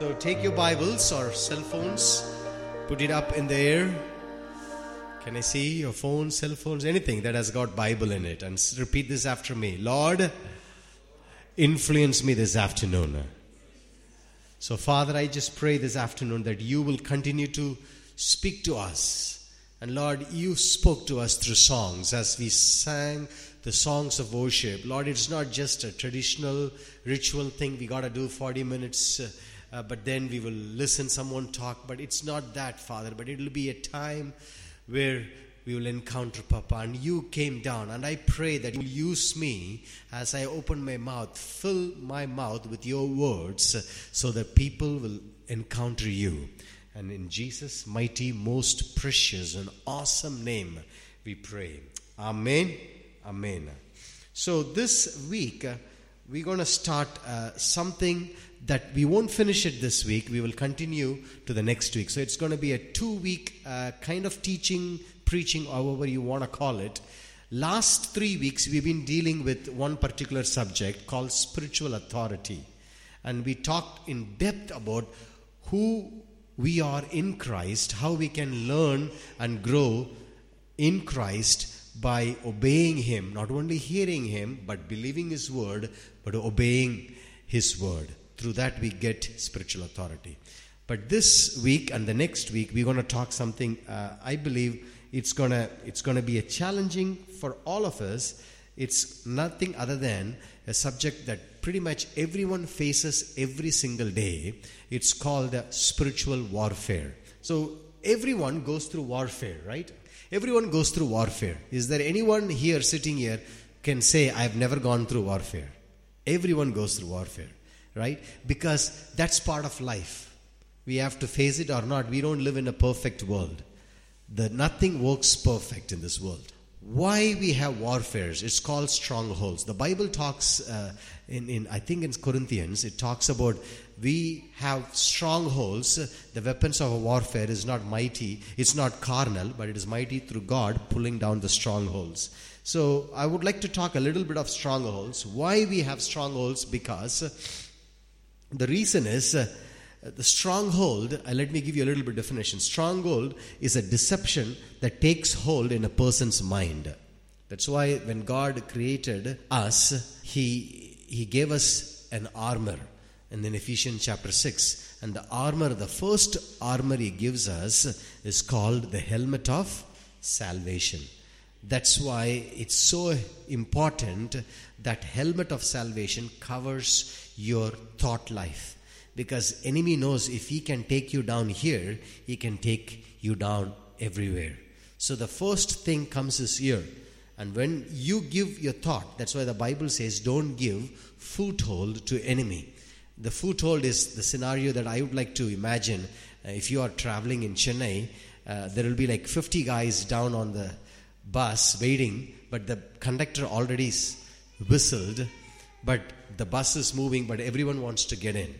So take your Bibles or cell phones, put it up in the air. Can I see your phones, cell phones, anything that has got Bible in it? And repeat this after me. Lord, influence me this afternoon. So, Father, I just pray this afternoon that you will continue to speak to us. And Lord, you spoke to us through songs as we sang the songs of worship. Lord, it's not just a traditional ritual thing we got to do 40 minutes, uh, uh, but then we will listen someone talk. But it's not that, Father, but it will be a time where we will encounter Papa. And you came down, and I pray that you will use me as I open my mouth, fill my mouth with your words, so that people will encounter you. And in Jesus' mighty, most precious, and awesome name, we pray. Amen. Amen. So this week, uh, we're going to start uh, something that we won't finish it this week. We will continue to the next week. So it's going to be a two week uh, kind of teaching, preaching, however you want to call it. Last three weeks, we've been dealing with one particular subject called spiritual authority. And we talked in depth about who we are in Christ, how we can learn and grow in Christ by obeying Him, not only hearing Him, but believing His word, but obeying His word. Through that, we get spiritual authority. But this week and the next week, we're going to talk something. Uh, I believe it's gonna it's gonna be a challenging for all of us. It's nothing other than a subject that pretty much everyone faces every single day. It's called spiritual warfare. So everyone goes through warfare, right? Everyone goes through warfare. Is there anyone here sitting here can say, I've never gone through warfare? Everyone goes through warfare, right? Because that's part of life. We have to face it or not. We don't live in a perfect world. The, nothing works perfect in this world. Why we have warfares? It's called strongholds. The Bible talks uh, in, in, I think in Corinthians, it talks about we have strongholds. The weapons of warfare is not mighty, it's not carnal, but it is mighty through God pulling down the strongholds. So I would like to talk a little bit of strongholds. Why we have strongholds? Because the reason is uh, the stronghold, uh, let me give you a little bit definition. Stronghold is a deception that takes hold in a person's mind. That's why when God created us, He He gave us an armor. And in Ephesians chapter 6, and the armor, the first armor He gives us is called the helmet of salvation. That's why it's so important that helmet of salvation covers your thought life. Because enemy knows if he can take you down here he can take you down everywhere. So the first thing comes is here. And when you give your thought that's why the bible says don't give foothold to enemy. The foothold is the scenario that i would like to imagine. Uh, if you are traveling in chennai uh, there will be like 50 guys down on the bus waiting but the conductor already whistled but the bus is moving but everyone wants to get in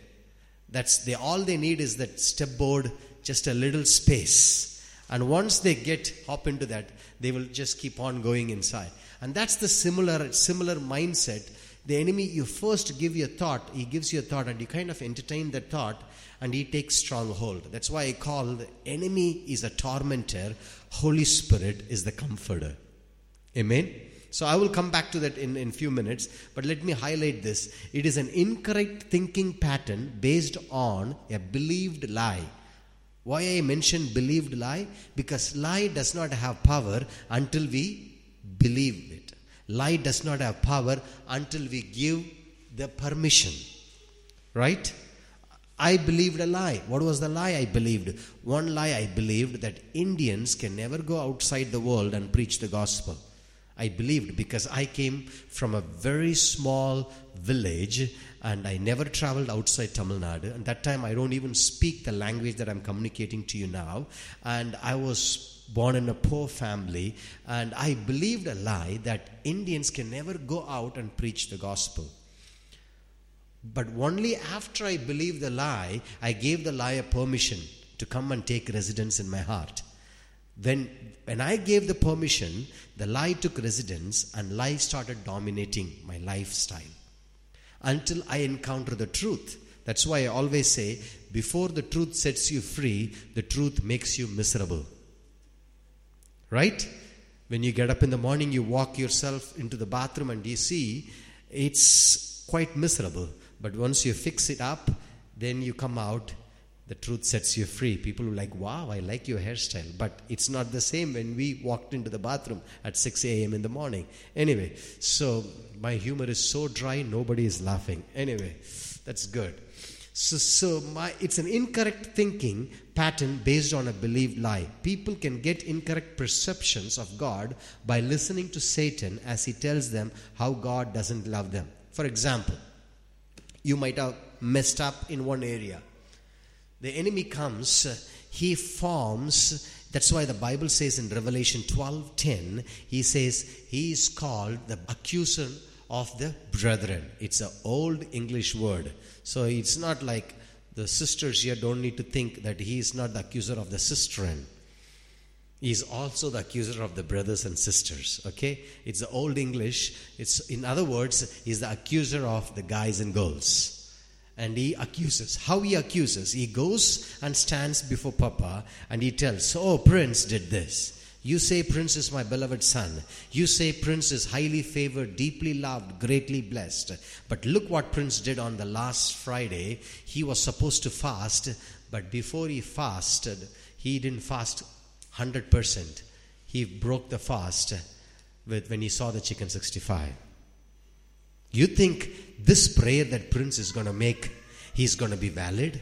that's they all they need is that step board, just a little space. And once they get hop into that, they will just keep on going inside. And that's the similar similar mindset. The enemy, you first give your thought, he gives you a thought, and you kind of entertain that thought, and he takes stronghold. That's why I call the enemy is a tormentor, Holy Spirit is the comforter. Amen. So I will come back to that in in few minutes, but let me highlight this. It is an incorrect thinking pattern based on a believed lie. Why I mention believed lie? Because lie does not have power until we believe it. Lie does not have power until we give the permission. Right? I believed a lie. What was the lie I believed? One lie I believed that Indians can never go outside the world and preach the gospel. I believed because I came from a very small village and I never traveled outside Tamil Nadu. And that time I don't even speak the language that I'm communicating to you now. And I was born in a poor family and I believed a lie that Indians can never go out and preach the gospel. But only after I believed the lie, I gave the lie a permission to come and take residence in my heart. When, when I gave the permission, the lie took residence and lie started dominating my lifestyle. Until I encounter the truth. That's why I always say before the truth sets you free, the truth makes you miserable. Right? When you get up in the morning, you walk yourself into the bathroom and you see it's quite miserable. But once you fix it up, then you come out, the truth sets you free. People are like, wow, I like your hairstyle. But it's not the same when we walked into the bathroom at 6 a.m. in the morning. Anyway, so my humor is so dry, nobody is laughing. Anyway, that's good. So, so my, it's an incorrect thinking pattern based on a believed lie. People can get incorrect perceptions of God by listening to Satan as he tells them how God doesn't love them. For example, you might have messed up in one area. The enemy comes, uh, he forms that's why the Bible says in Revelation 12:10, he says he is called the accuser of the brethren. It's an old English word. So it's not like the sisters here don't need to think that he is not the accuser of the sisterin. He is also the accuser of the brothers and sisters. Okay? It's the old English. It's in other words, he's the accuser of the guys and girls. And he accuses. How he accuses? He goes and stands before Papa and he tells, Oh, Prince did this. You say Prince is my beloved son. You say Prince is highly favored, deeply loved, greatly blessed. But look what Prince did on the last Friday. He was supposed to fast, but before he fasted, he didn't fast 100%. He broke the fast with when he saw the chicken 65. You think this prayer that Prince is going to make, he's going to be valid?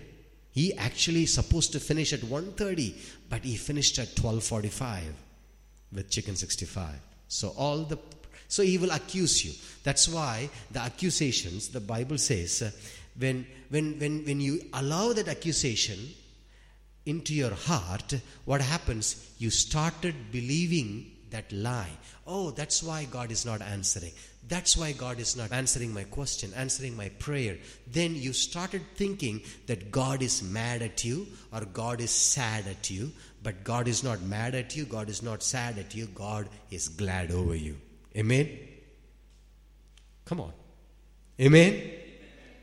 He actually is supposed to finish at 1:30, but he finished at 12:45 with chicken 65. So all the so he will accuse you. That's why the accusations, the Bible says, uh, when when when when you allow that accusation into your heart, what happens? You started believing that lie. Oh, that's why God is not answering. That's why God is not answering my question, answering my prayer. Then you started thinking that God is mad at you or God is sad at you. But God is not mad at you, God is not sad at you, God is glad over you. Amen? Come on. Amen?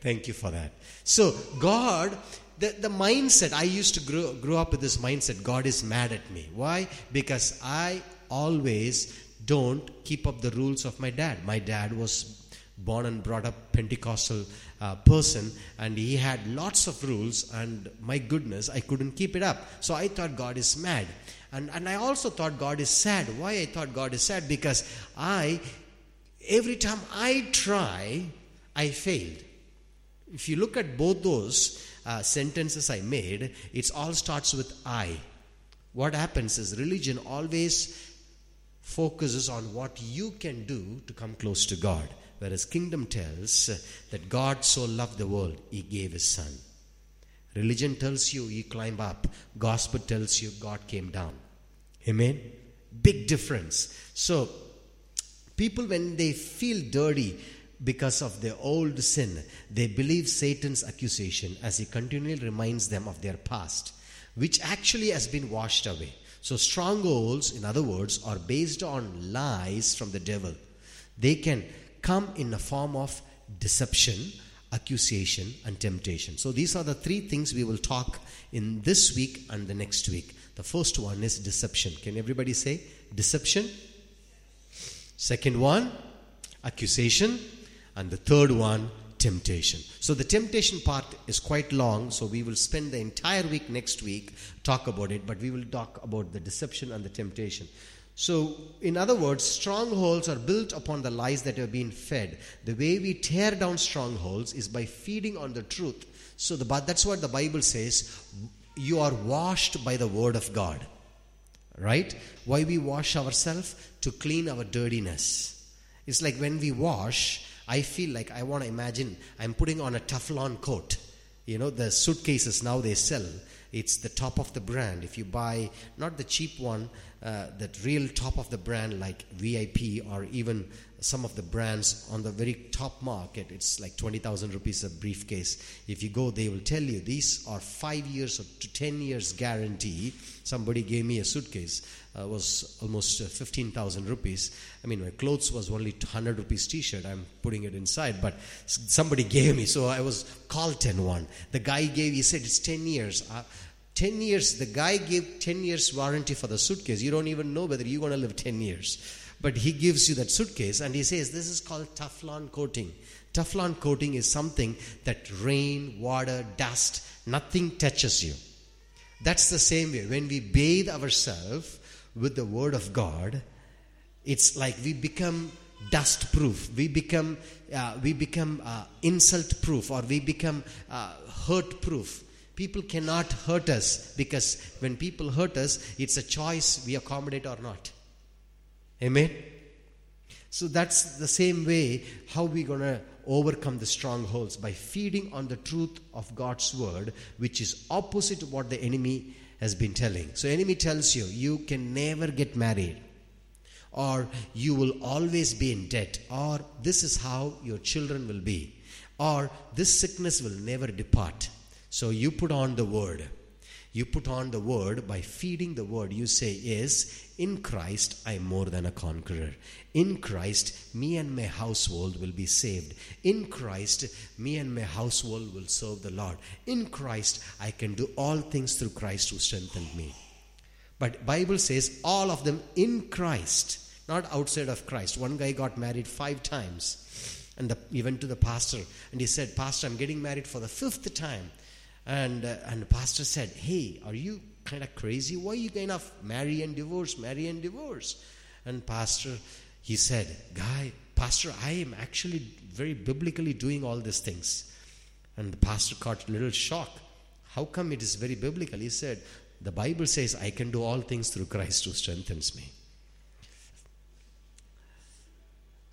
Thank you for that. So, God, the, the mindset, I used to grow, grow up with this mindset God is mad at me. Why? Because I always don't keep up the rules of my dad. My dad was born and brought up Pentecostal uh, person, and he had lots of rules, and my goodness, I couldn't keep it up. So I thought God is mad. And, and I also thought God is sad. Why I thought God is sad? Because I, every time I try, I failed. If you look at both those uh, sentences I made, it all starts with I. What happens is religion always focuses on what you can do to come close to God. Whereas kingdom tells that God so loved the world, he gave his son. Religion tells you you climb up. Gospel tells you God came down. Amen? Big difference. So, people, when they feel dirty because of their old sin, they believe Satan's accusation as he continually reminds them of their past, which actually has been washed away. So, strongholds, in other words, are based on lies from the devil. They can come in a form of deception, accusation, and temptation. So, these are the three things we will talk in this week and the next week. The first one is deception. Can everybody say deception? Second one, accusation. And the third one, temptation. So the temptation part is quite long, so we will spend the entire week next week talk about it, but we will talk about the deception and the temptation. So, in other words, strongholds are built upon the lies that have been fed. The way we tear down strongholds is by feeding on the truth. So, the, that's what the Bible says you are washed by the Word of God. Right? Why we wash ourselves? To clean our dirtiness. It's like when we wash, I feel like I want to imagine I'm putting on a Teflon coat. You know, the suitcases now they sell, it's the top of the brand. If you buy not the cheap one, uh, that real top of the brand like VIP or even some of the brands on the very top market, it's like 20,000 rupees a briefcase. If you go, they will tell you these are five years or to 10 years guarantee. Somebody gave me a suitcase, uh, was almost uh, 15,000 rupees. I mean, my clothes was only 100 rupees t-shirt. I'm putting it inside, but somebody gave me. So I was Carlton one. The guy gave, he said it's 10 years. Uh, 10 years, the guy gave 10 years warranty for the suitcase. You don't even know whether you're going to live 10 years. But he gives you that suitcase and he says, This is called Teflon coating. Teflon coating is something that rain, water, dust, nothing touches you. That's the same way. When we bathe ourselves with the Word of God, it's like we become dust proof. We become, uh, we become uh, insult proof or we become uh, hurt proof. People cannot hurt us because when people hurt us, it's a choice we accommodate or not. Amen? So that's the same way how we going to overcome the strongholds by feeding on the truth of God's word, which is opposite to what the enemy has been telling. So enemy tells you you can never get married or you will always be in debt or this is how your children will be or this sickness will never depart. So you put on the word you put on the word by feeding the word. You say, Is in Christ I am more than a conqueror. In Christ, me and my household will be saved. In Christ, me and my household will serve the Lord. In Christ, I can do all things through Christ who strengthened me. But Bible says all of them in Christ, not outside of Christ. One guy got married five times. And the, he went to the pastor and he said, Pastor, I'm getting married for the fifth time. And, uh, and the pastor said, Hey, are you kind of crazy? Why are you kind of marry and divorce, marry and divorce? And pastor, he said, Guy, pastor, I am actually very biblically doing all these things. And the pastor caught a little shock. How come it is very biblical? He said, The Bible says, I can do all things through Christ who strengthens me.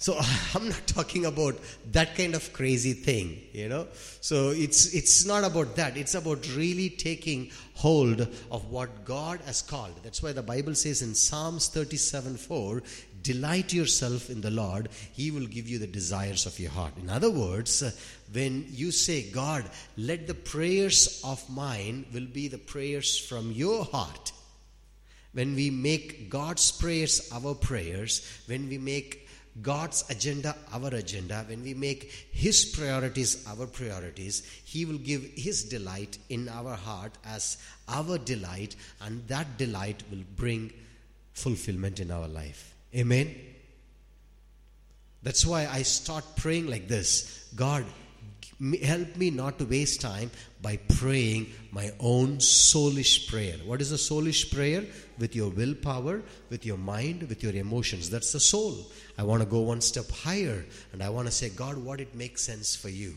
So I'm not talking about that kind of crazy thing, you know. So it's it's not about that. It's about really taking hold of what God has called. That's why the Bible says in Psalms 37 4, delight yourself in the Lord, He will give you the desires of your heart. In other words, uh, when you say, God, let the prayers of mine will be the prayers from your heart. When we make God's prayers our prayers, when we make God's agenda our agenda, when we make His priorities our priorities, He will give His delight in our heart as our delight, and that delight will bring fulfillment in our life. Amen. That's why I start praying like this God, help me not to waste time by praying my own soulish prayer. What is a soulish prayer? With your willpower, with your mind, with your emotions. That's the soul. I want to go one step higher and I want to say, God, what it makes sense for you.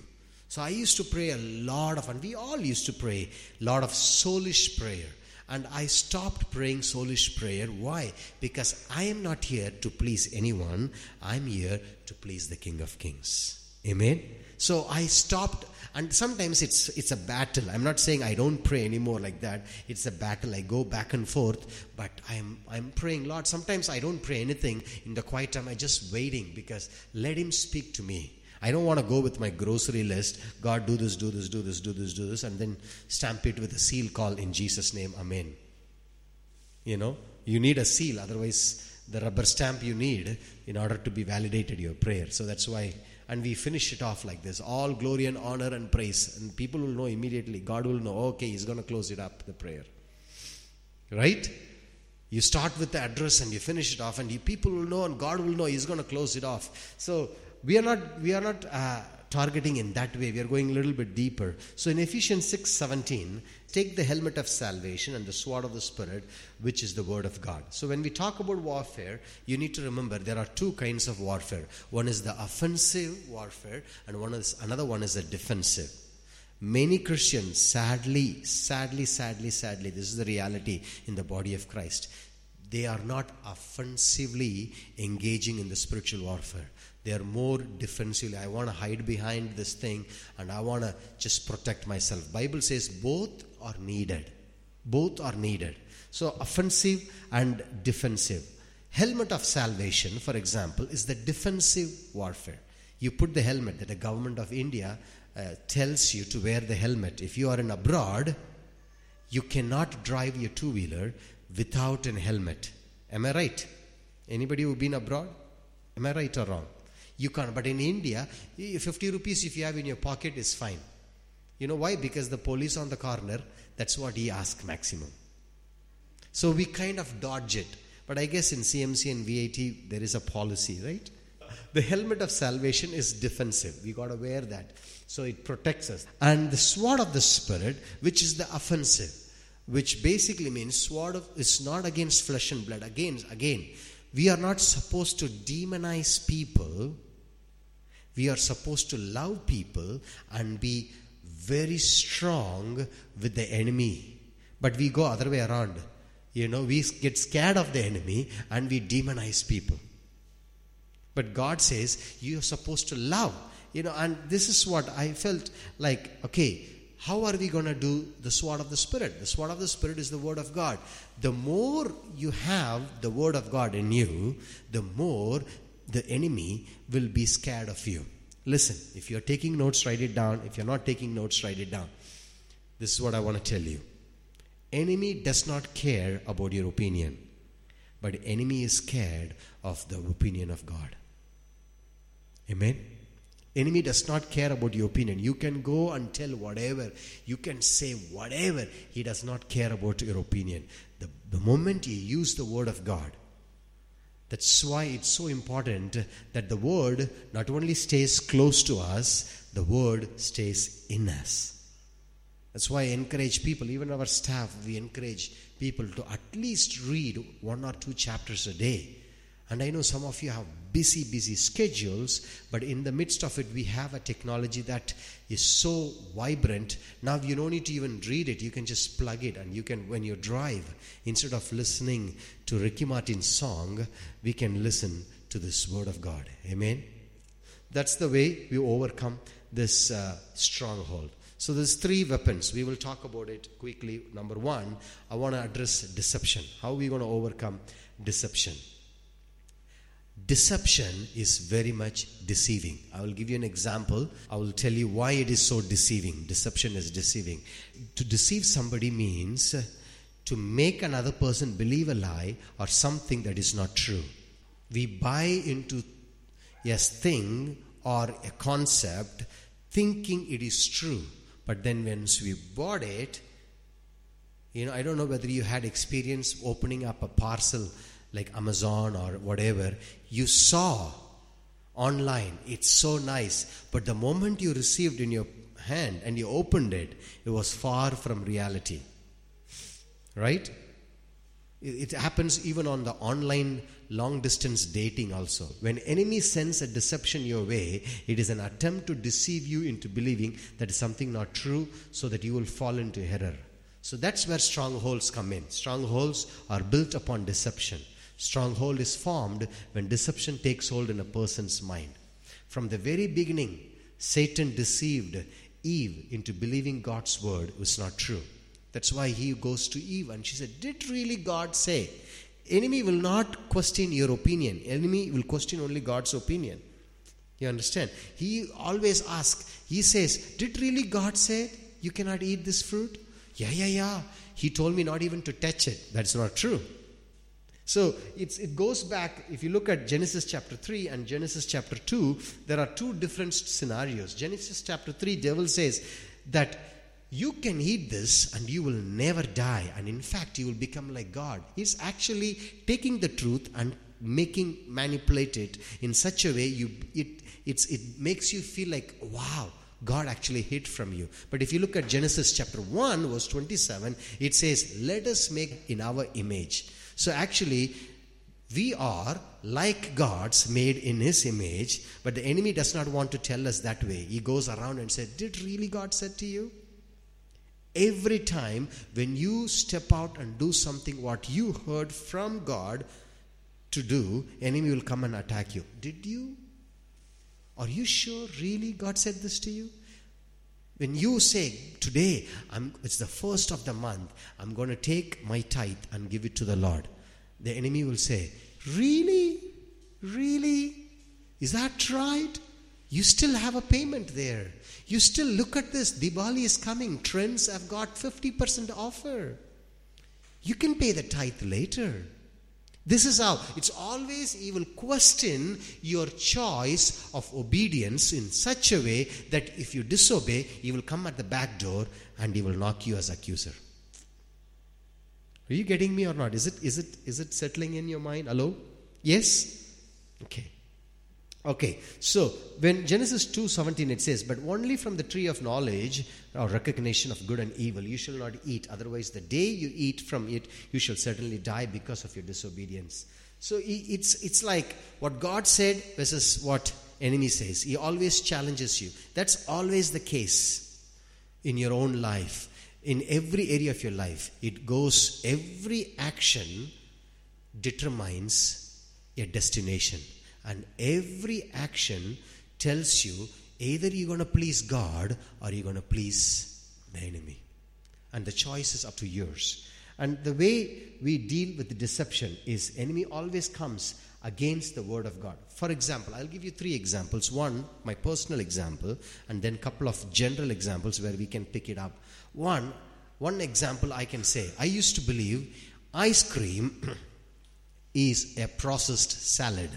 So I used to pray a lot of, and we all used to pray a lot of soulish prayer. And I stopped praying soulish prayer. Why? Because I am not here to please anyone. I'm here to please the King of Kings. Amen. So I stopped and sometimes it's it's a battle i'm not saying i don't pray anymore like that it's a battle i go back and forth but i'm i'm praying lord sometimes i don't pray anything in the quiet time i just waiting because let him speak to me I don't want to go with my grocery list. God, do this, do this, do this, do this, do this, and then stamp it with a seal call in Jesus' name. Amen. You know, you need a seal, otherwise, the rubber stamp you need in order to be validated your prayer. So that's why and we finish it off like this. All glory and honor and praise. And people will know immediately. God will know okay he's going to close it up the prayer. Right? You start with the address and you finish it off and you, people will know and god will know he's going to close it off. So we are not we are not uh, targeting in that way we are going a little bit deeper so in ephesians 6 17 Take the helmet of salvation and the sword of the Spirit, which is the Word of God. So, when we talk about warfare, you need to remember there are two kinds of warfare. One is the offensive warfare, and one is another one is the defensive. Many Christians, sadly, sadly, sadly, sadly, this is the reality in the body of Christ. They are not offensively engaging in the spiritual warfare they are more defensively i want to hide behind this thing and i want to just protect myself bible says both are needed. Both are needed. So, offensive and defensive. helmet of salvation, for example, is the defensive warfare. You put the helmet that the government of India uh, tells you to wear the helmet. If you are in abroad, you cannot drive your two wheeler without an helmet. Am I right? Anybody who been abroad? Am I right or wrong? You can't. But in India, 50 rupees if you have in your pocket is fine. You know why? Because the police on the corner, that's what he asks maximum. So we kind of dodge it. But I guess in CMC and VIT, there is a policy, right? The helmet of salvation is defensive. We got to wear that. So it protects us. And the sword of the Spirit, which is the offensive, which basically means sword of, is not against flesh and blood. Again, again, we are not supposed to demonize people. We are supposed to love people and be very strong with the enemy. But we go other way around. You know, we get scared of the enemy and we demonize people. But God says you're supposed to love. You know, and this is what I felt like, okay, how are we going to do the sword of the Spirit? The sword of the Spirit is the Word of God. The more you have the Word of God in you, the more the enemy will be scared of you. Listen, if you're taking notes, write it down. If you're not taking notes, write it down. This is what I want to tell you. Enemy does not care about your opinion, but enemy is scared of the opinion of God. Amen. Enemy does not care about your opinion. You can go and tell whatever. You can say whatever. He does not care about your opinion. The, the moment you use the word of God, that's why it's so important that the word not only stays close to us, the word stays in us. That's why I encourage people, even our staff, we encourage people to at least read one or two chapters a day. And I know some of you have busy, busy schedules, but in the midst of it, we have a technology that is so vibrant. Now you don't need to even read it, you can just plug it, and you can, when you drive, instead of listening to Ricky Martin's song, we can listen to this Word of God. Amen? That's the way we overcome this uh, stronghold. So there's three weapons. We will talk about it quickly. Number one, I want to address deception. How are we going to overcome deception? Deception is very much deceiving. I will give you an example. I will tell you why it is so deceiving. Deception is deceiving. To deceive somebody means uh, to make another person believe a lie or something that is not true. We buy into a thing or a concept thinking it is true. But then once we bought it, you know, I don't know whether you had experience opening up a parcel like Amazon or whatever, you saw online, it's so nice. But the moment you received in your hand and you opened it, it was far from reality. Right? It happens even on the online long distance dating also. When enemy sends a deception your way, it is an attempt to deceive you into believing that is something not true so that you will fall into error. So that's where strongholds come in. Strongholds are built upon deception. Stronghold is formed when deception takes hold in a person's mind. From the very beginning, Satan deceived Eve into believing God's word was not true. That's why he goes to Eve and she said, Did really God say? Enemy will not question your opinion. Enemy will question only God's opinion. You understand? He always asks, he says, Did really God say you cannot eat this fruit? Yeah, yeah, yeah. He told me not even to touch it. That's not true. So it goes back, if you look at Genesis chapter 3 and Genesis chapter 2, there are two different scenarios. Genesis chapter 3, devil says that you can eat this and you will never die. And in fact, you will become like God. He's actually taking the truth and making manipulate it in such a way you it it makes you feel like wow God actually hid from you. But if you look at Genesis chapter 1, verse 27, it says, Let us make in our image. So actually, we are like gods made in his image, but the enemy does not want to tell us that way. He goes around and said, Did really God said to you? Every time when you step out and do something what you heard from God to do, enemy will come and attack you. Did you? Are you sure really God said this to you? When you say, Today, I'm, it's the first of the month, I'm going to take my tithe and give it to the Lord, the enemy will say, Really? Really? Is that right? You still have a payment there. You still look at this. Diwali is coming. Trends have got 50% offer. You can pay the tithe later. This is how it's always he will question your choice of obedience in such a way that if you disobey, he will come at the back door and he will knock you as accuser. Are you getting me or not? Is it is it is it settling in your mind? Hello? Yes? Okay. Okay, so when Genesis 2:17 it says, "But only from the tree of knowledge or recognition of good and evil you shall not eat; otherwise, the day you eat from it, you shall certainly die because of your disobedience." So it's it's like what God said versus what enemy says. He always challenges you. That's always the case in your own life, in every area of your life. It goes. Every action determines your destination. And every action tells you either you're going to please God or you're going to please the enemy. And the choice is up to yours. And the way we deal with the deception is enemy always comes against the word of God. For example, I'll give you three examples. One, my personal example, and then a couple of general examples where we can pick it up. One, one example I can say, I used to believe ice cream is a processed salad.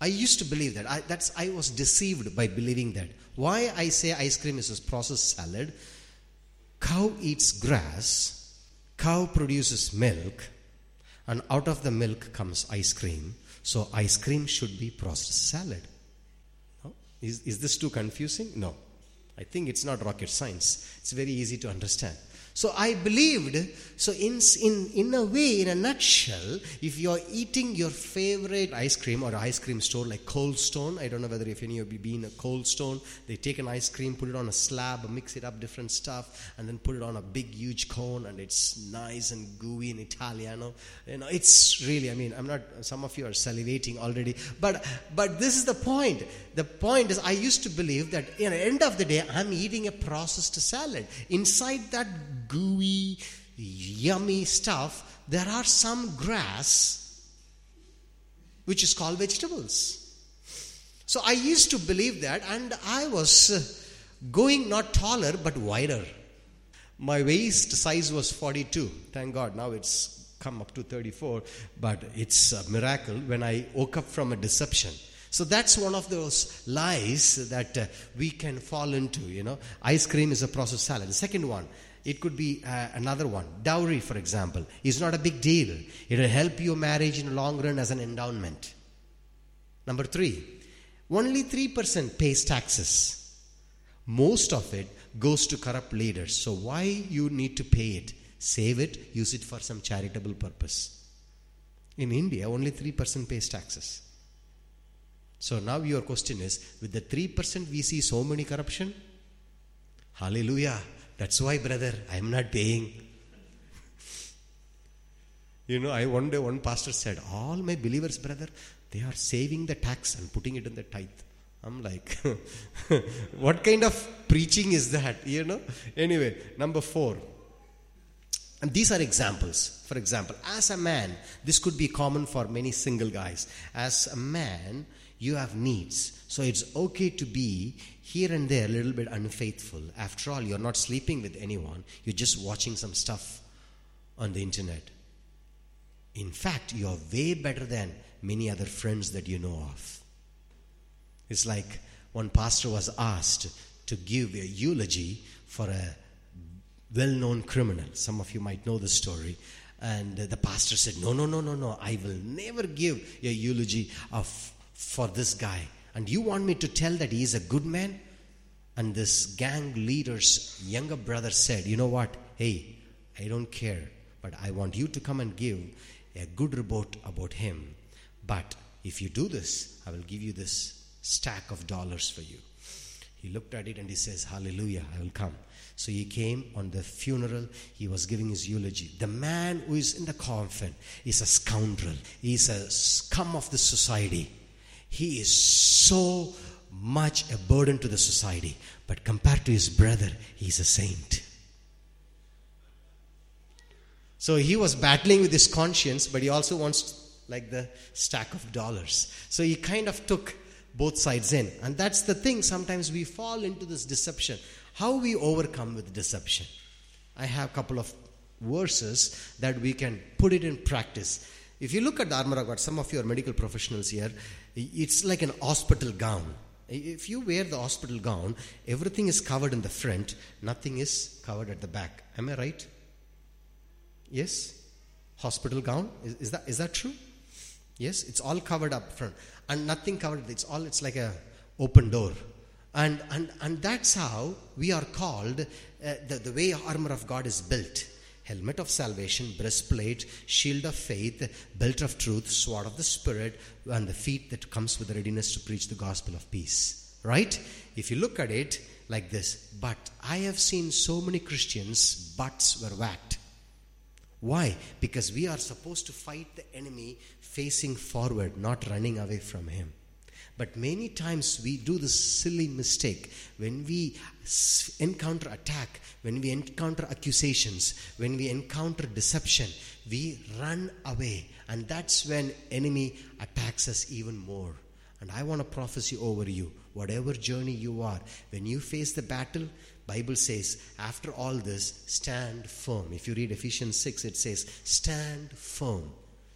I used to believe that. I, that's, I was deceived by believing that. Why I say ice cream is a processed salad? Cow eats grass, cow produces milk, and out of the milk comes ice cream. So ice cream should be processed salad. No? Is, is this too confusing? No. I think it's not rocket science. It's very easy to understand. So I believed, so in, in, in a way, in a nutshell, if you're eating your favorite ice cream or ice cream store like Cold Stone, I don't know whether if any of you been a Cold Stone, they take an ice cream, put it on a slab, mix it up different stuff, and then put it on a big huge cone, and it's nice and gooey in Italiano. You know, it's really, I mean, I'm not, some of you are salivating already, but, but this is the point. The point is, I used to believe that at the end of the day, I'm eating a processed salad. Inside that gooey, yummy stuff, there are some grass which is called vegetables. So I used to believe that, and I was uh, going not taller but wider. My waist size was 42. Thank God, now it's come up to 34, but it's a miracle when I woke up from a deception. So that's one of those lies that uh, we can fall into, you know. Ice cream is a processed salad. The second one, it could be uh, another one. Dowry, for example, is not a big deal. It will help your marriage in the long run as an endowment. Number three, only 3% pays taxes. Most of it goes to corrupt leaders. So why you need to pay it? Save it, use it for some charitable purpose. In India, only 3% pays taxes. So now your question is, with the 3% we see so many corruption? Hallelujah. That's why, brother, I'm not paying. you know, I one day one pastor said, All my believers, brother, they are saving the tax and putting it in the tithe. I'm like, what kind of preaching is that? You know? Anyway, number four. And these are examples. For example, as a man, this could be common for many single guys. As a man, you have needs. So it's okay to be here and there a little bit unfaithful. After all, you're not sleeping with anyone, you're just watching some stuff on the internet. In fact, you're way better than many other friends that you know of. It's like one pastor was asked to give a eulogy for a well known criminal. Some of you might know the story. And the pastor said, No, no, no, no, no. I will never give a eulogy of, for this guy. And you want me to tell that he is a good man? And this gang leader's younger brother said, You know what? Hey, I don't care, but I want you to come and give a good report about him. But if you do this, I will give you this stack of dollars for you. He looked at it and he says, Hallelujah, I will come. So he came on the funeral, he was giving his eulogy. The man who is in the coffin is a scoundrel, he is a scum of the society. He is so much a burden to the society, but compared to his brother, he is a saint. So he was battling with his conscience, but he also wants like the stack of dollars. So he kind of took both sides in. And that's the thing. Sometimes we fall into this deception. How we overcome with deception? I have a couple of verses that we can put it in practice. If you look at the armor of God, some of you are medical professionals here, it's like an hospital gown. If you wear the hospital gown, everything is covered in the front, nothing is covered at the back. Am I right? Yes? Hospital gown? Is, is that, is that true? Yes, it's all covered up front and nothing covered. It's all, it's like a open door. And, and, and that's how we are called, uh, the, the way armor of God is built helmet of salvation, breastplate, shield of faith, belt of truth, sword of the Spirit, and the feet that comes with the readiness to preach the gospel of peace. Right? If you look at it like this, but I have seen so many Christians, butts were whacked. Why? Because we are supposed to fight the enemy facing forward, not running away from him. But many times we do this silly mistake when we encounter attack, when we encounter accusations, when we encounter deception, we run away. And that's when enemy attacks us even more. And I want to prophesy over you, whatever journey you are, when you face the battle, Bible says, after all this, stand firm. If you read Ephesians 6, it says, stand firm.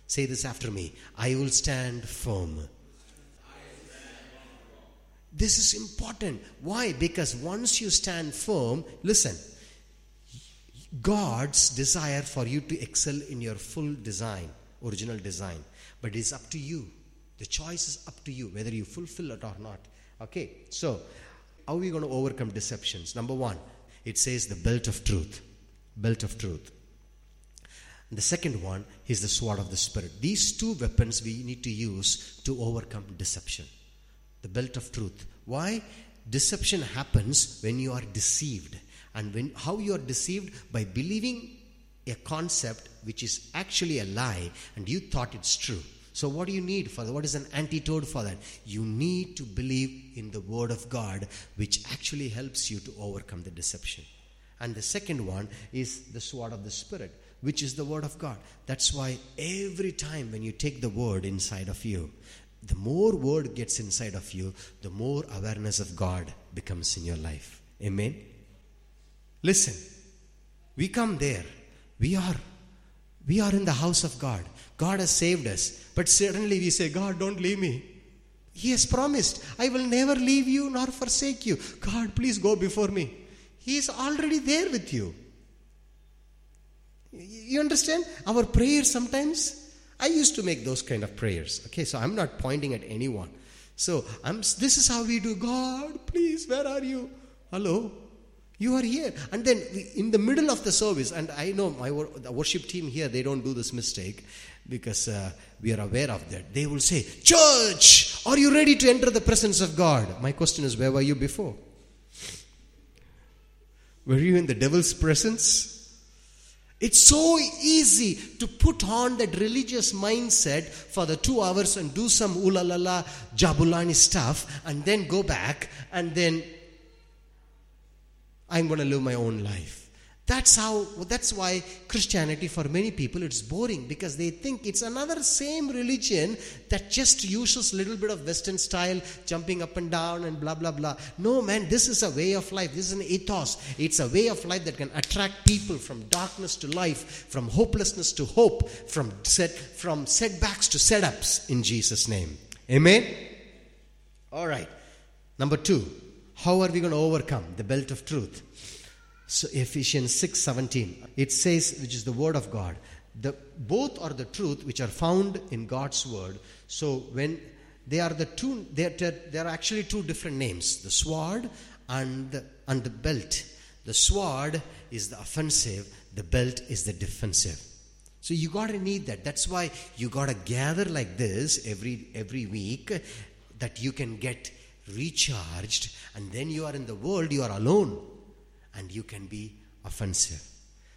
Say this after me. I will stand firm. This is important. Why? Because once you stand firm, listen, God's desire for you to excel in your full design, original design. But it's up to you. The choice is up to you whether you fulfill it or not. Okay, so how are we going to overcome deceptions? Number one, it says the belt of truth. Belt of truth. And the second one is the sword of the Spirit. These two weapons we need to use to overcome deception the belt of truth. Why? Deception happens when you are deceived. And when how you are deceived? By believing a concept which is actually a lie and you thought it's true. So, what do you need for that? What is an antidote for that? You need to believe in the Word of God, which actually helps you to overcome the deception. And the second one is the sword of the Spirit, which is the Word of God. That's why every time when you take the Word inside of you, the more word gets inside of you, the more awareness of God becomes in your life. Amen. Listen, we come there. We are we are in the house of God. God has saved us. But suddenly we say, God, don't leave me. He has promised, I will never leave you nor forsake you. God, please go before me. He is already there with you. You understand? Our prayers sometimes I used to make those kind of prayers. Okay, so I'm not pointing at anyone. So I'm, this is how we do. God, please, where are you? Hello, you are here. And then in the middle of the service, and I know my worship team here, they don't do this mistake because uh, we are aware of that. They will say, Church, are you ready to enter the presence of God? My question is, where were you before? Were you in the devil's presence? It's so easy to put on that religious mindset for the two hours and do some ulalala jabulani stuff and then go back and then I'm going to live my own life. That's how, that's why Christianity for many people it's boring because they think it's another same religion that just uses a little bit of Western style, jumping up and down and blah blah blah. No man, this is a way of life. This is an ethos. It's a way of life that can attract people from darkness to life, from hopelessness to hope, from set, from setbacks to setups in Jesus' name. Amen. All right. Number two, how are we going to overcome the belt of truth? So Ephesians 6:17 it says which is the word of God the both are the truth which are found in God's word. So when they are the two they are, they are actually two different names the sword and the, and the belt. The sword is the offensive the belt is the defensive. So you got to need that. That's why you got to gather like this every every week that you can get recharged and then you are in the world you are alone and you can be offensive.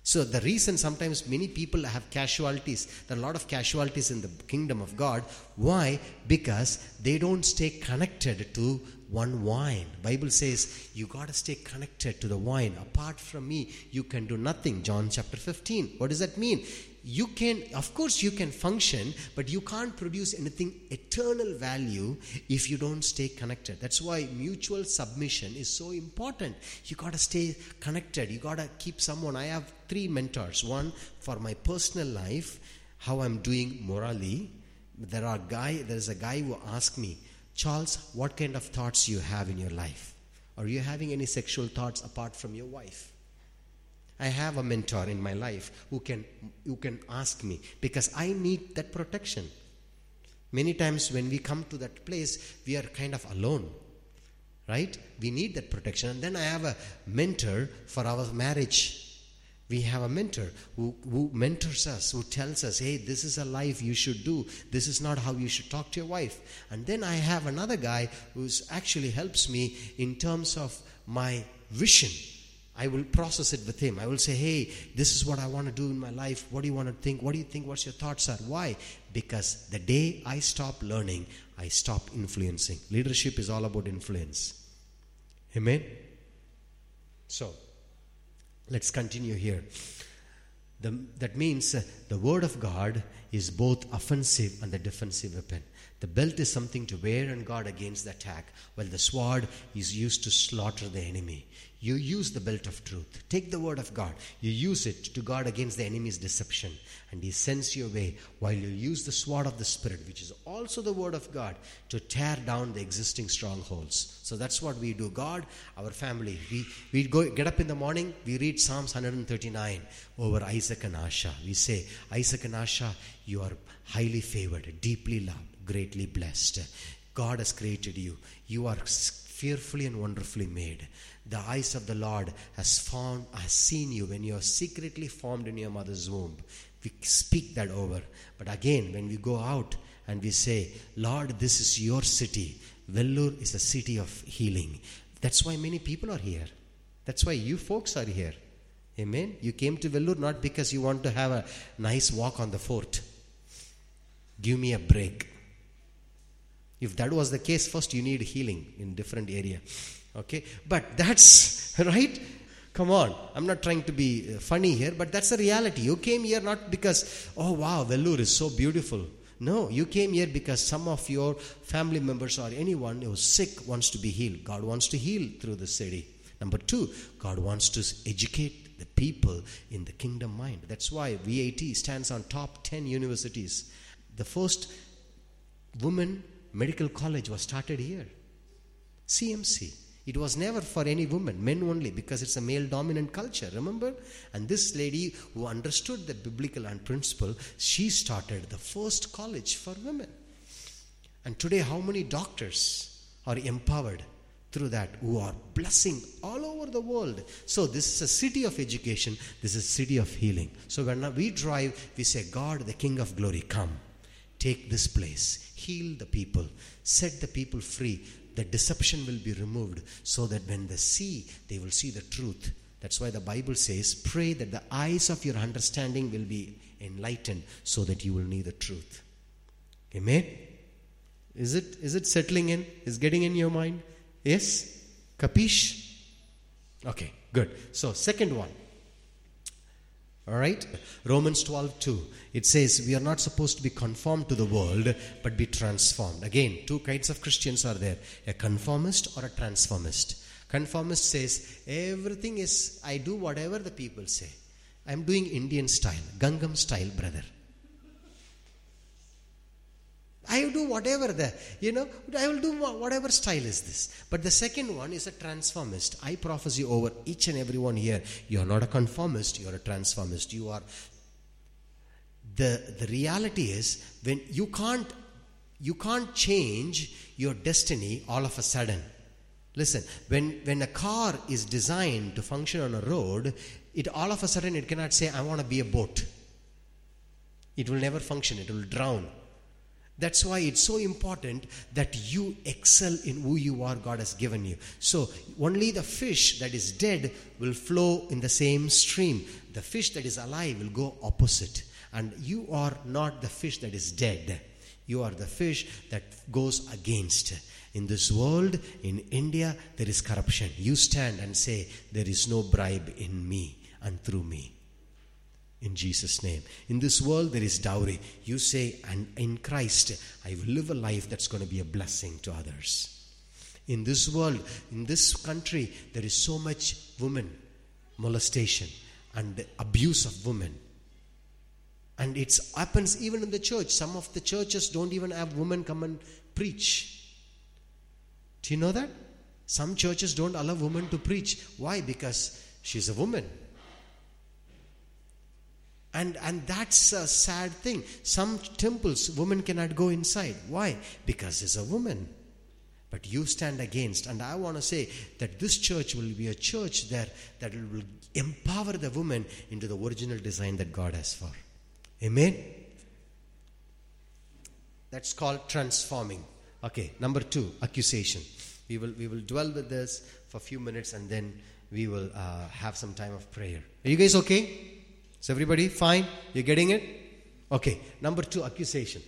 So, the reason sometimes many people have casualties, there are a lot of casualties in the kingdom of God. Why? Because they don't stay connected to one wine. Bible says you got to stay connected to the wine. Apart from me, you can do nothing. John chapter 15. What does that mean? You can, of course, you can function, but you can't produce anything eternal value if you don't stay connected. That's why mutual submission is so important. You got to stay connected. You got to keep someone. I have three mentors. One for my personal life, how I'm doing morally. There are guy. There is a guy who asked me, Charles, what kind of thoughts you have in your life? Are you having any sexual thoughts apart from your wife? I have a mentor in my life who can who can ask me because I need that protection. Many times when we come to that place, we are kind of alone. Right? We need that protection. And then I have a mentor for our marriage. We have a mentor who, who mentors us, who tells us, hey, this is a life you should do. This is not how you should talk to your wife. And then I have another guy who actually helps me in terms of my vision I will process it with him. I will say, hey, this is what I want to do in my life. What do you want to think? What do you think? What's your thoughts are? Why? Because the day I stop learning, I stop influencing. Leadership is all about influence. Amen? So, let's continue here. The, that means uh, the word of God is both offensive and the defensive weapon. The belt is something to wear and guard against the attack, while the sword is used to slaughter the enemy. You use the belt of truth. Take the word of God. You use it to guard against the enemy's deception. And he sends you away while you use the sword of the Spirit, which is also the word of God, to tear down the existing strongholds. So that's what we do. God, our family, we, we go get up in the morning, we read Psalms 139 over Isaac and Asha. We say, Isaac and Asha, you are highly favored, deeply loved, greatly blessed. God has created you. You are fearfully and wonderfully made. The eyes of the Lord has found, has seen you when you are secretly formed in your mother's womb. We speak that over. But again, when we go out and we say, Lord, this is your city. Vellore is a city of healing. That's why many people are here. That's why you folks are here. Amen. You came to Vellore not because you want to have a nice walk on the fort. Give me a break. If that was the case, first you need healing in different area. Okay? But that's, right? Come on. I'm not trying to be uh, funny here, but that's the reality. You came here not because, oh wow, Vellore is so beautiful. No, you came here because some of your family members or anyone who's sick wants to be healed. God wants to heal through the city. Number two, God wants to educate the people in the kingdom mind. That's why VIT stands on top 10 universities. The first women medical college was started here. CMC. It was never for any woman, men only, because it's a male dominant culture, remember? And this lady who understood the biblical and principle, she started the first college for women. And today, how many doctors are empowered through that who are blessing all over the world? So, this is a city of education, this is a city of healing. So, when we drive, we say, God, the King of glory, come. Take this place, heal the people, set the people free the deception will be removed so that when they see, they will see the truth. That's why the Bible says, pray that the eyes of your understanding will be enlightened so that you will know the truth. Amen? Is it, is it settling in? Is getting in your mind? Yes? Capish? Okay, good. So, second one. All right? Romans 12 2. It says we are not supposed to be conformed to the world, but be transformed. Again, two kinds of Christians are there a conformist or a transformist. Conformist says everything is, I do whatever the people say. I'm doing Indian style, Gangam style, brother. I will do whatever the, you know, I will do whatever style is this. But the second one is a transformist. I prophesy over each and every one here. You are not a conformist, you are a transformist. You are, the, the reality is when you can't, you can't change your destiny all of a sudden. Listen, when, when a car is designed to function on a road, it all of a sudden it cannot say, I want to be a boat. It will never function, it will drown. That's why it's so important that you excel in who you are, God has given you. So, only the fish that is dead will flow in the same stream. The fish that is alive will go opposite. And you are not the fish that is dead. You are the fish that goes against. In this world, in India, there is corruption. You stand and say, There is no bribe in me and through me. In Jesus' name. In this world, there is dowry. You say, And in Christ, I will live a life that's going to be a blessing to others. In this world, in this country, there is so much women molestation and abuse of women. And it happens even in the church. Some of the churches don't even have women come and preach. Do you know that? Some churches don't allow women to preach. Why? Because she's a woman. And, and that's a sad thing. Some temples, women cannot go inside. Why? Because she's a woman. But you stand against. And I want to say that this church will be a church there that will empower the woman into the original design that God has for. Amen? That's called transforming. Okay, number two, accusation. We will, we will dwell with this for a few minutes and then we will uh, have some time of prayer. Are you guys okay? Is everybody fine? You're getting it? Okay, number two, accusation.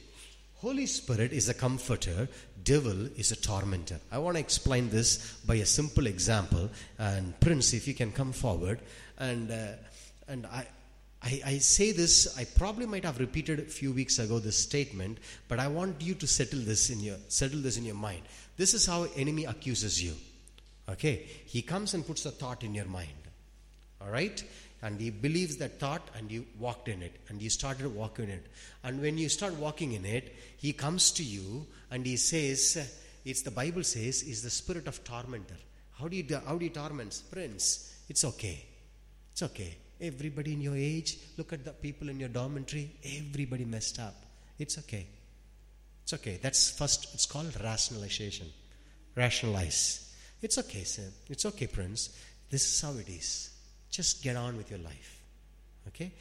Holy Spirit is a comforter, devil is a tormentor. I want to explain this by a simple example. And Prince, if you can come forward. And, uh, and I, I, I, say this, I probably might have repeated a few weeks ago this statement, but I want you to settle this in your settle this in your mind. This is how enemy accuses you. Okay? He comes and puts a thought in your mind. Alright? And he believes that thought and you walked in it. And you started walking in it. And when you start walking in it, he comes to you and he says, it's the Bible says, is the spirit of tormentor. How do you how do you torment? Prince, it's okay. It's okay. Everybody in your age, look at the people in your dormitory, everybody messed up. It's okay. It's okay. That's first, it's called rationalization. Rationalize. It's okay, sir. It's okay, Prince. This is how it is. Just get on with your life. Okay?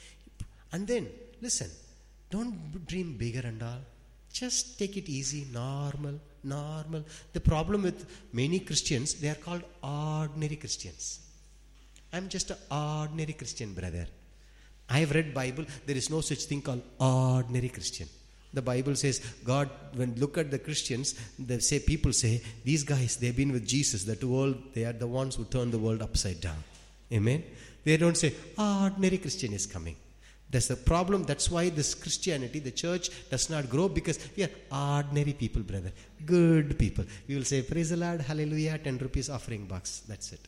And then, listen, don't dream bigger and all. Just take it easy, normal, normal. The problem with many Christians, they are called ordinary Christians. I'm just an ordinary Christian, brother. I have read Bible. There is no such thing called ordinary Christian. The Bible says God. When look at the Christians, they say people say these guys they've been with Jesus. That world they are the ones who turn the world upside down. Amen. They don't say ah, ordinary Christian is coming. That's the problem. That's why this Christianity, the church, does not grow because we are ordinary people, brother. Good people. We will say, Praise the Lord, Hallelujah, 10 rupees offering box. That's it.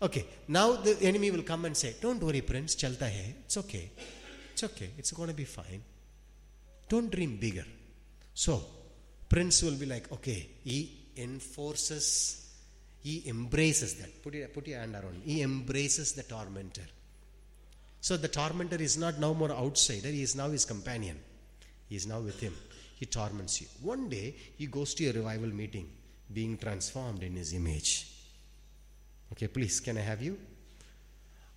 Okay, now the enemy will come and say, Don't worry, Prince, chalta hai. It's okay. It's okay. It's going to be fine. Don't dream bigger. So, Prince will be like, Okay, he enforces, he embraces that. Put, it, put your hand around. He embraces the tormentor. So, the tormentor is not now more outsider, he is now his companion. He is now with him. He torments you. One day, he goes to a revival meeting, being transformed in his image. Okay, please, can I have you?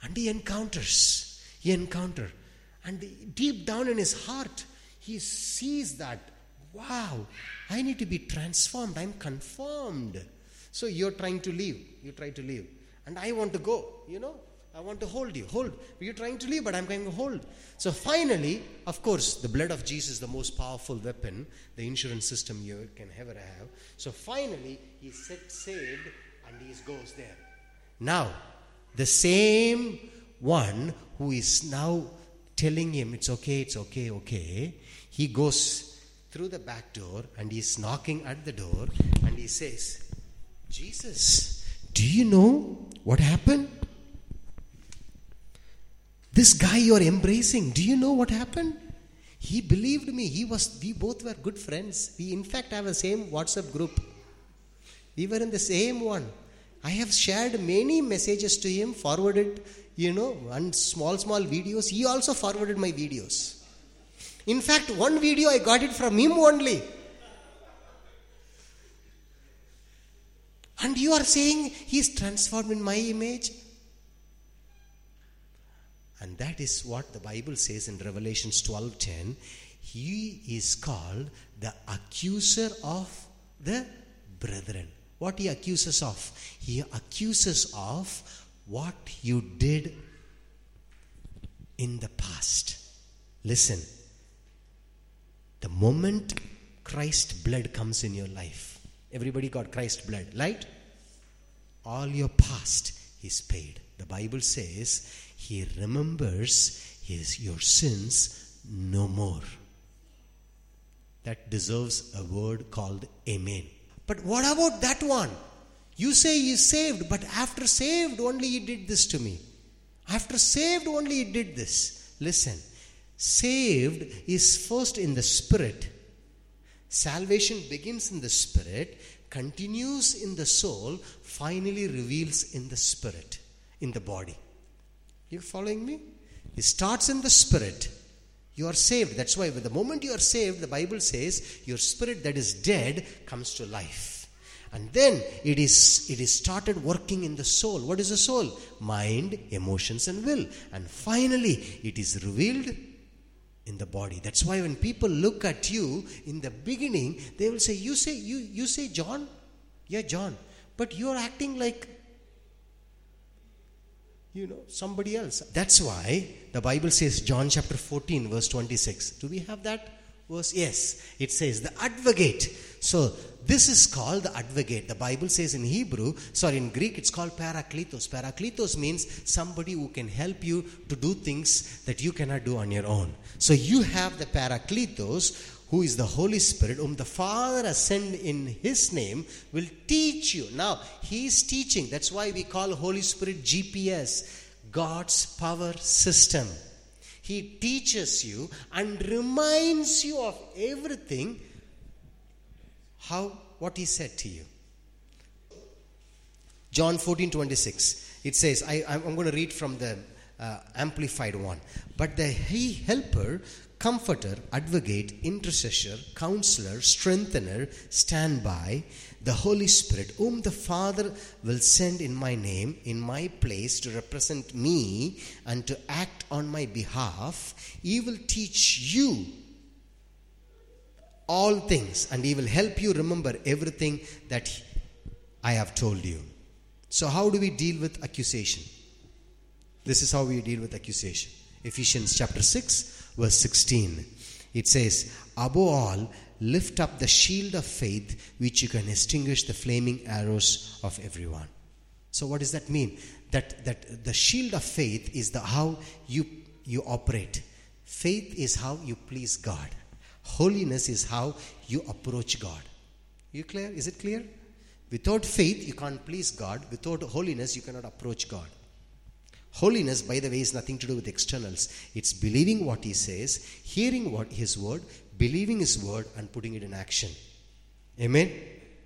And he encounters, he encounter, and deep down in his heart, he sees that, wow, I need to be transformed. I'm conformed. So you're trying to leave. You try to leave. And I want to go, you know. I want to hold you. Hold. You're trying to leave, but I'm going to hold. So finally, of course, the blood of Jesus is the most powerful weapon, the insurance system you can ever have. So finally, he set saved and he goes there. Now, the same one who is now telling him it's okay, it's okay, okay, he goes through the back door and he's knocking at the door and he says, Jesus, do you know what happened? This guy you're embracing, do you know what happened? He believed me. He was we both were good friends. We in fact have the same WhatsApp group. We were in the same one. I have shared many messages to him, forwarded, you know, and small, small videos. He also forwarded my videos. In fact, one video I got it from him only. And you are saying he is transformed in my image? And that is what the Bible says in Revelations 12:10. He is called the accuser of the brethren. What he accuses of? He accuses of what you did in the past. Listen. The moment Christ blood comes in your life. Everybody got Christ blood, right? All your past is paid. The Bible says he remembers his your sins no more. That deserves a word called amen. But what about that one? You say he saved, but after saved only he did this to me. After saved only he did this. Listen, saved is first in the spirit. Salvation begins in the spirit, continues in the soul, finally reveals in the spirit, in the body. You following me? It starts in the spirit. You are saved. That's why, with the moment you are saved, the Bible says your spirit that is dead comes to life. And then it is it is started working in the soul. What is the soul? Mind, emotions, and will. And finally, it is revealed in the body. That's why when people look at you in the beginning, they will say, You say you you say John? Yeah, John. But you're acting like you know somebody else. That's why the Bible says John chapter 14, verse 26. Do we have that? Verse? Yes. It says the advocate. So this is called the advocate. The Bible says in Hebrew, sorry, in Greek, it's called parakletos. Parakletos means somebody who can help you to do things that you cannot do on your own. So you have the parakletos, who is the Holy Spirit, whom the Father has sent in His name, will teach you. Now, He is teaching. That's why we call Holy Spirit GPS, God's power system. He teaches you and reminds you of everything how what he said to you. John 14 26. It says, I, I'm going to read from the uh, amplified one. But the He helper, comforter, advocate, intercessor, counselor, strengthener, standby, the Holy Spirit, whom the Father will send in my name, in my place to represent me and to act on my behalf, he will teach you all things and he will help you remember everything that I have told you. So, how do we deal with accusation? This is how we deal with accusation. Ephesians chapter 6, verse 16. It says, Above all, lift up the shield of faith which you can extinguish the flaming arrows of everyone. So, what does that mean? That, that the shield of faith is the how you, you operate. Faith is how you please God. Holiness is how you approach God. You clear? Is it clear? Without faith, you can't please God. Without holiness, you cannot approach God. Holiness, by the way, is nothing to do with externals. It's believing what He says, hearing what His word, believing His word, and putting it in action. Amen.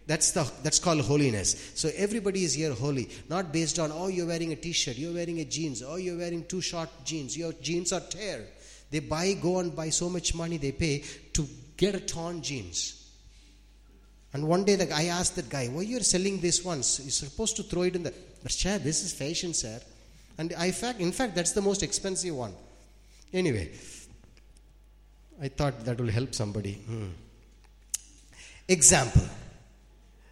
That's the that's called holiness. So everybody is here holy, not based on oh you're wearing a t-shirt, you're wearing a jeans, oh you're wearing two short jeans, your jeans are tear. They buy, go and buy so much money they pay to get a torn jeans. And one day the, I asked that guy, why you're selling this once? You're supposed to throw it in the but sir, this is fashion, sir. And I fact in fact that's the most expensive one. Anyway, I thought that will help somebody. Hmm. Example.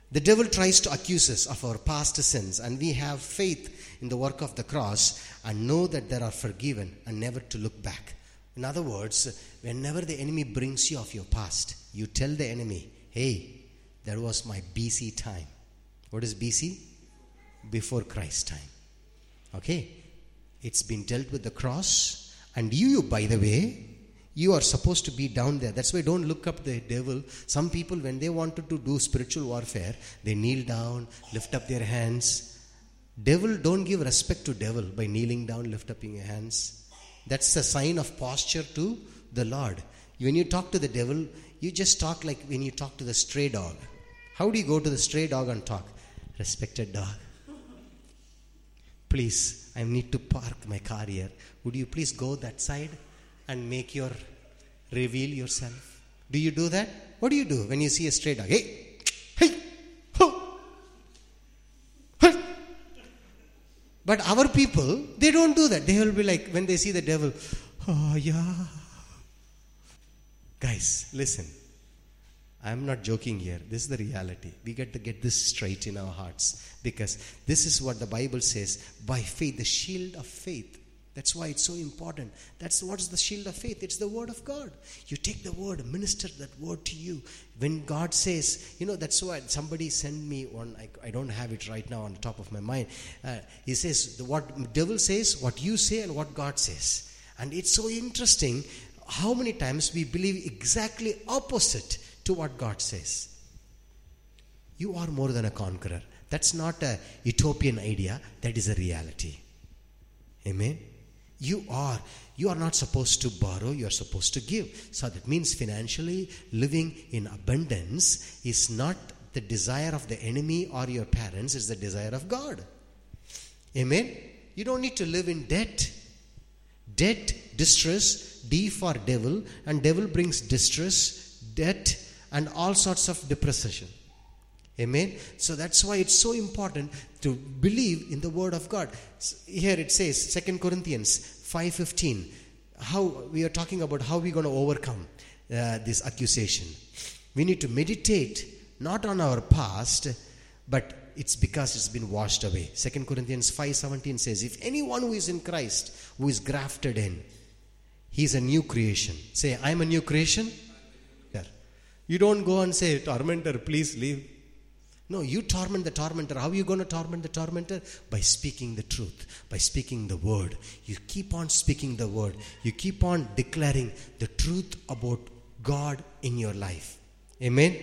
The devil tries to accuse us of our past sins, and we have faith in the work of the cross and know that they are forgiven and never to look back. In other words, whenever the enemy brings you of your past, you tell the enemy, hey, that was my BC time. What is BC? Before Christ time. Okay? It's been dealt with the cross, and you, by the way, you are supposed to be down there. That's why don't look up the devil. Some people, when they wanted to do spiritual warfare, they kneel down, lift up their hands. Devil, don't give respect to devil by kneeling down, lift up your hands. That's a sign of posture to the Lord. When you talk to the devil, you just talk like when you talk to the stray dog. How do you go to the stray dog and talk? Respected dog. Please, I need to park my car here. Would you please go that side and make your reveal yourself? Do you do that? What do you do when you see a stray dog? Hey, hey, ho, hey. But our people, they don't do that. They will be like, when they see the devil, oh yeah. Guys, listen. I'm not joking here. This is the reality. We get to get this straight in our hearts because this is what the Bible says by faith, the shield of faith. That's why it's so important. That's what is the shield of faith. It's the word of God. You take the word, minister that word to you. When God says, you know, that's why somebody sent me one. I, I don't have it right now on the top of my mind. Uh, he says, the, what devil says, what you say, and what God says. And it's so interesting how many times we believe exactly opposite to what God says. You are more than a conqueror. That's not a utopian idea. That is a reality. Amen. You are. You are not supposed to borrow, you are supposed to give. So that means financially living in abundance is not the desire of the enemy or your parents, it's the desire of God. Amen. You don't need to live in debt. Debt, distress, D for devil, and devil brings distress, debt, and all sorts of depression. Amen. So that's why it's so important to believe in the word of God. Here it says, 2 Corinthians 5:15. How we are talking about how we're going to overcome uh, this accusation. We need to meditate not on our past, but it's because it's been washed away. 2 Corinthians 5:17 says, If anyone who is in Christ, who is grafted in, he's a new creation. Say, I'm a new creation. You don't go and say, Tormentor, please leave. No, you torment the tormentor. How are you going to torment the tormentor? By speaking the truth, by speaking the word. You keep on speaking the word. You keep on declaring the truth about God in your life. Amen?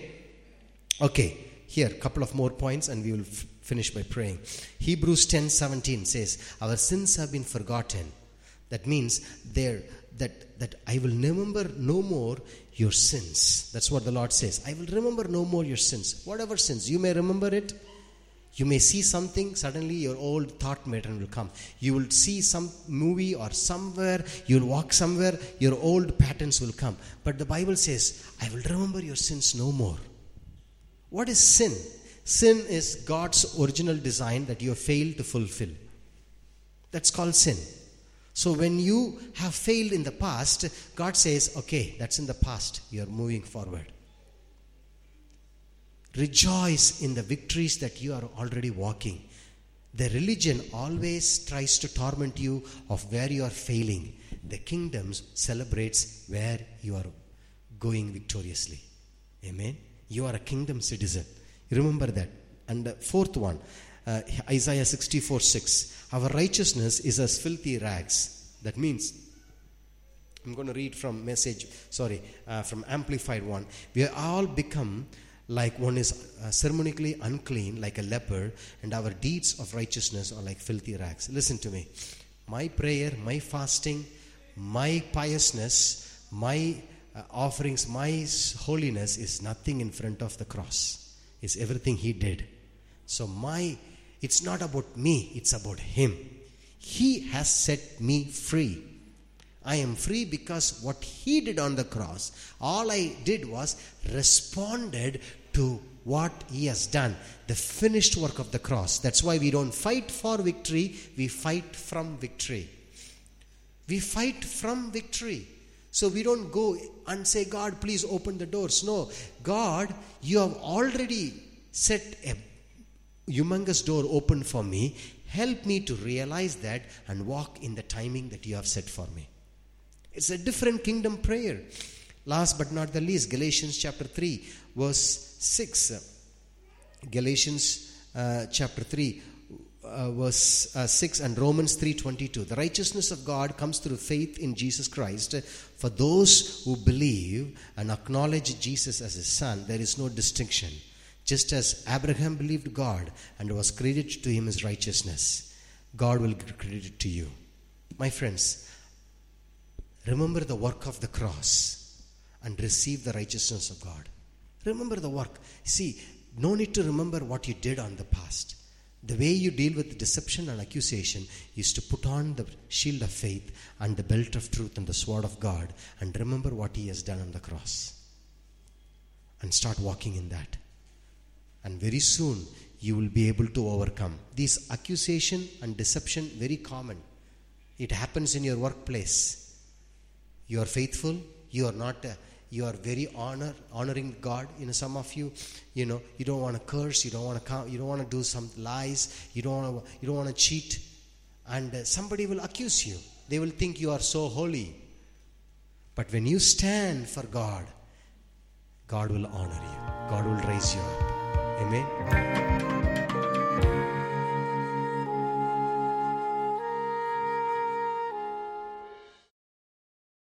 Okay, here, a couple of more points and we will f- finish by praying. Hebrews 10 17 says, Our sins have been forgotten. That means there that, that I will remember no more your sins. That's what the Lord says. I will remember no more your sins. Whatever sins, you may remember it. You may see something, suddenly your old thought pattern will come. You will see some movie or somewhere, you'll walk somewhere, your old patterns will come. But the Bible says, I will remember your sins no more. What is sin? Sin is God's original design that you have failed to fulfill. That's called sin. So when you have failed in the past, God says, okay, that's in the past. You're moving forward. Rejoice in the victories that you are already walking. The religion always tries to torment you of where you are failing. The kingdom celebrates where you are going victoriously. Amen. You are a kingdom citizen. Remember that. And the fourth one, uh, Isaiah 64 6. Our righteousness is as filthy rags. That means, I'm going to read from message, sorry, uh, from Amplified one. We all become like one is uh, ceremonially unclean, like a leper, and our deeds of righteousness are like filthy rags. Listen to me. My prayer, my fasting, my piousness, my uh, offerings, my holiness is nothing in front of the cross. It's everything He did. So my it's not about me, it's about Him. He has set me free. I am free because what He did on the cross, all I did was responded to what He has done, the finished work of the cross. That's why we don't fight for victory, we fight from victory. We fight from victory. So we don't go and say, God, please open the doors. No, God, you have already set a humongous door open for me. Help me to realize that and walk in the timing that you have set for me. It's a different kingdom prayer. Last but not the least, Galatians chapter 3, verse 6. Galatians uh, chapter 3, uh, verse uh, 6 and Romans 3:22 the righteousness of God comes through faith in Jesus Christ for those who believe and acknowledge Jesus as his son there is no distinction just as Abraham believed God and was credited to him as righteousness, God will credit it to you. My friends, remember the work of the cross and receive the righteousness of God. Remember the work. See, no need to remember what you did on the past. The way you deal with deception and accusation is to put on the shield of faith and the belt of truth and the sword of God and remember what He has done on the cross. And start walking in that. And very soon you will be able to overcome. This accusation and deception very common. It happens in your workplace. You are faithful, you are not uh, you are very honor honoring God. You know, some of you, you know, you don't want to curse, you don't want to come, you don't want to do some lies, you don't want to, you don't want to cheat, and uh, somebody will accuse you. they will think you are so holy. But when you stand for God, God will honor you. God will raise you up. Amen.